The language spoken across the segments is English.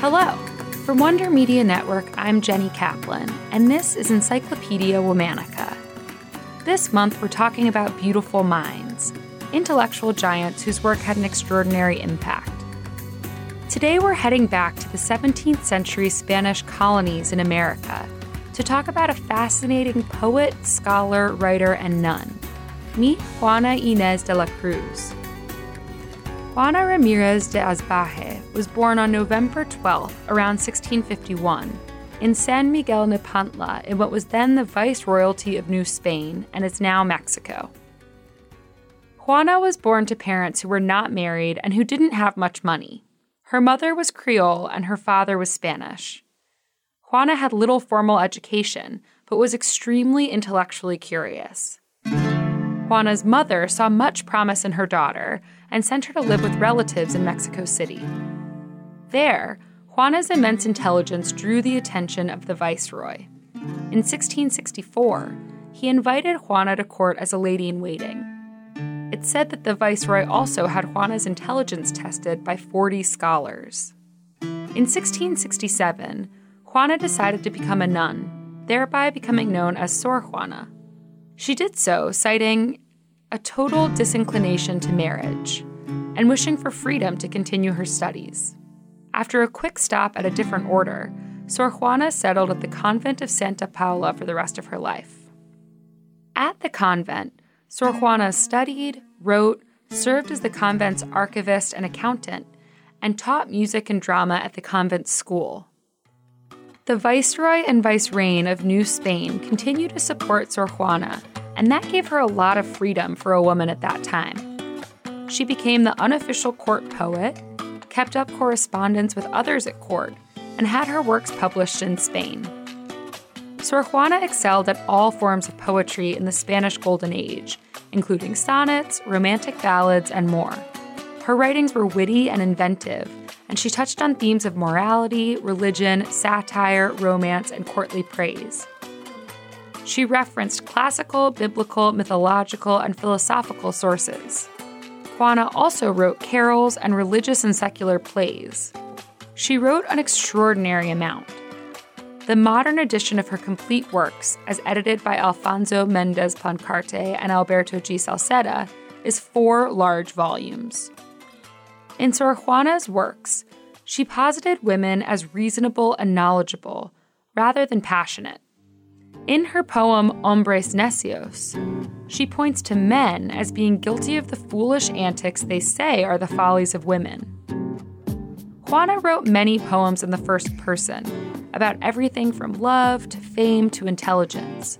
Hello. From Wonder Media Network, I'm Jenny Kaplan, and this is Encyclopedia Womannica. This month, we're talking about beautiful minds, intellectual giants whose work had an extraordinary impact. Today, we're heading back to the 17th century Spanish colonies in America to talk about a fascinating poet, scholar, writer, and nun. Meet Juana Inés de la Cruz. Juana Ramirez de Asbaje was born on November 12, around 1651, in San Miguel Nepantla, in what was then the Viceroyalty of New Spain and is now Mexico. Juana was born to parents who were not married and who didn't have much money. Her mother was Creole and her father was Spanish. Juana had little formal education, but was extremely intellectually curious. Juana's mother saw much promise in her daughter and sent her to live with relatives in Mexico City. There, Juana's immense intelligence drew the attention of the viceroy. In 1664, he invited Juana to court as a lady in waiting. It's said that the viceroy also had Juana's intelligence tested by 40 scholars. In 1667, Juana decided to become a nun, thereby becoming known as Sor Juana. She did so, citing a total disinclination to marriage and wishing for freedom to continue her studies. After a quick stop at a different order, Sor Juana settled at the convent of Santa Paula for the rest of her life. At the convent, Sor Juana studied, wrote, served as the convent's archivist and accountant, and taught music and drama at the convent school. The viceroy and vicereine of New Spain continued to support Sor Juana, and that gave her a lot of freedom for a woman at that time. She became the unofficial court poet, kept up correspondence with others at court, and had her works published in Spain. Sor Juana excelled at all forms of poetry in the Spanish Golden Age, including sonnets, romantic ballads, and more. Her writings were witty and inventive, and she touched on themes of morality, religion, satire, romance, and courtly praise. She referenced classical, biblical, mythological, and philosophical sources. Juana also wrote carols and religious and secular plays. She wrote an extraordinary amount. The modern edition of her complete works, as edited by Alfonso Mendez Plancarte and Alberto G. Salceda, is four large volumes. In Sor Juana's works, she posited women as reasonable and knowledgeable, rather than passionate. In her poem Hombres Necios, she points to men as being guilty of the foolish antics they say are the follies of women. Juana wrote many poems in the first person about everything from love to fame to intelligence,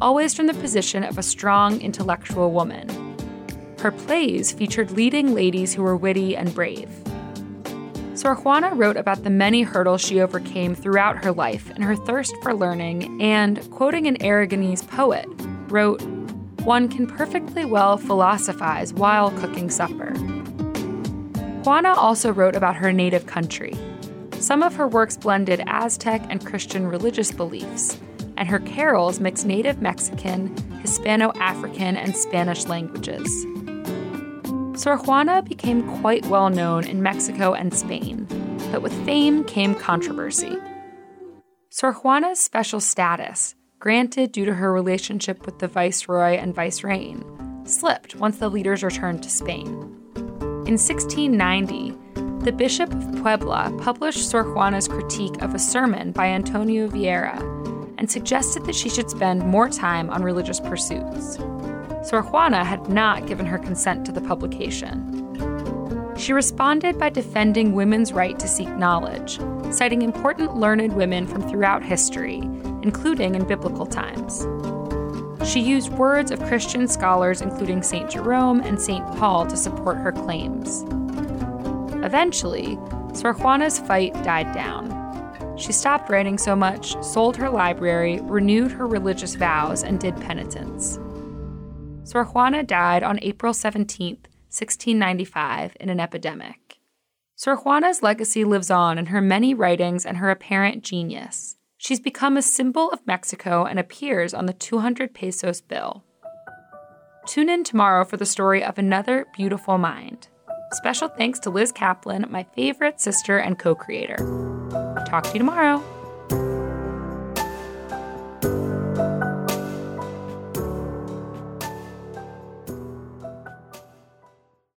always from the position of a strong intellectual woman. Her plays featured leading ladies who were witty and brave. Sor Juana wrote about the many hurdles she overcame throughout her life and her thirst for learning, and, quoting an Aragonese poet, wrote, One can perfectly well philosophize while cooking supper. Juana also wrote about her native country. Some of her works blended Aztec and Christian religious beliefs, and her carols mixed native Mexican, Hispano African, and Spanish languages. Sor Juana became quite well known in Mexico and Spain, but with fame came controversy. Sor Juana's special status, granted due to her relationship with the viceroy and vicereine, slipped once the leaders returned to Spain. In 1690, the Bishop of Puebla published Sor Juana's critique of a sermon by Antonio Vieira and suggested that she should spend more time on religious pursuits. Sor Juana had not given her consent to the publication. She responded by defending women's right to seek knowledge, citing important learned women from throughout history, including in biblical times. She used words of Christian scholars, including St. Jerome and St. Paul, to support her claims. Eventually, Sor Juana's fight died down. She stopped writing so much, sold her library, renewed her religious vows, and did penitence. Sor Juana died on April 17, 1695, in an epidemic. Sor Juana's legacy lives on in her many writings and her apparent genius. She's become a symbol of Mexico and appears on the 200 pesos bill. Tune in tomorrow for the story of another beautiful mind. Special thanks to Liz Kaplan, my favorite sister and co creator. Talk to you tomorrow.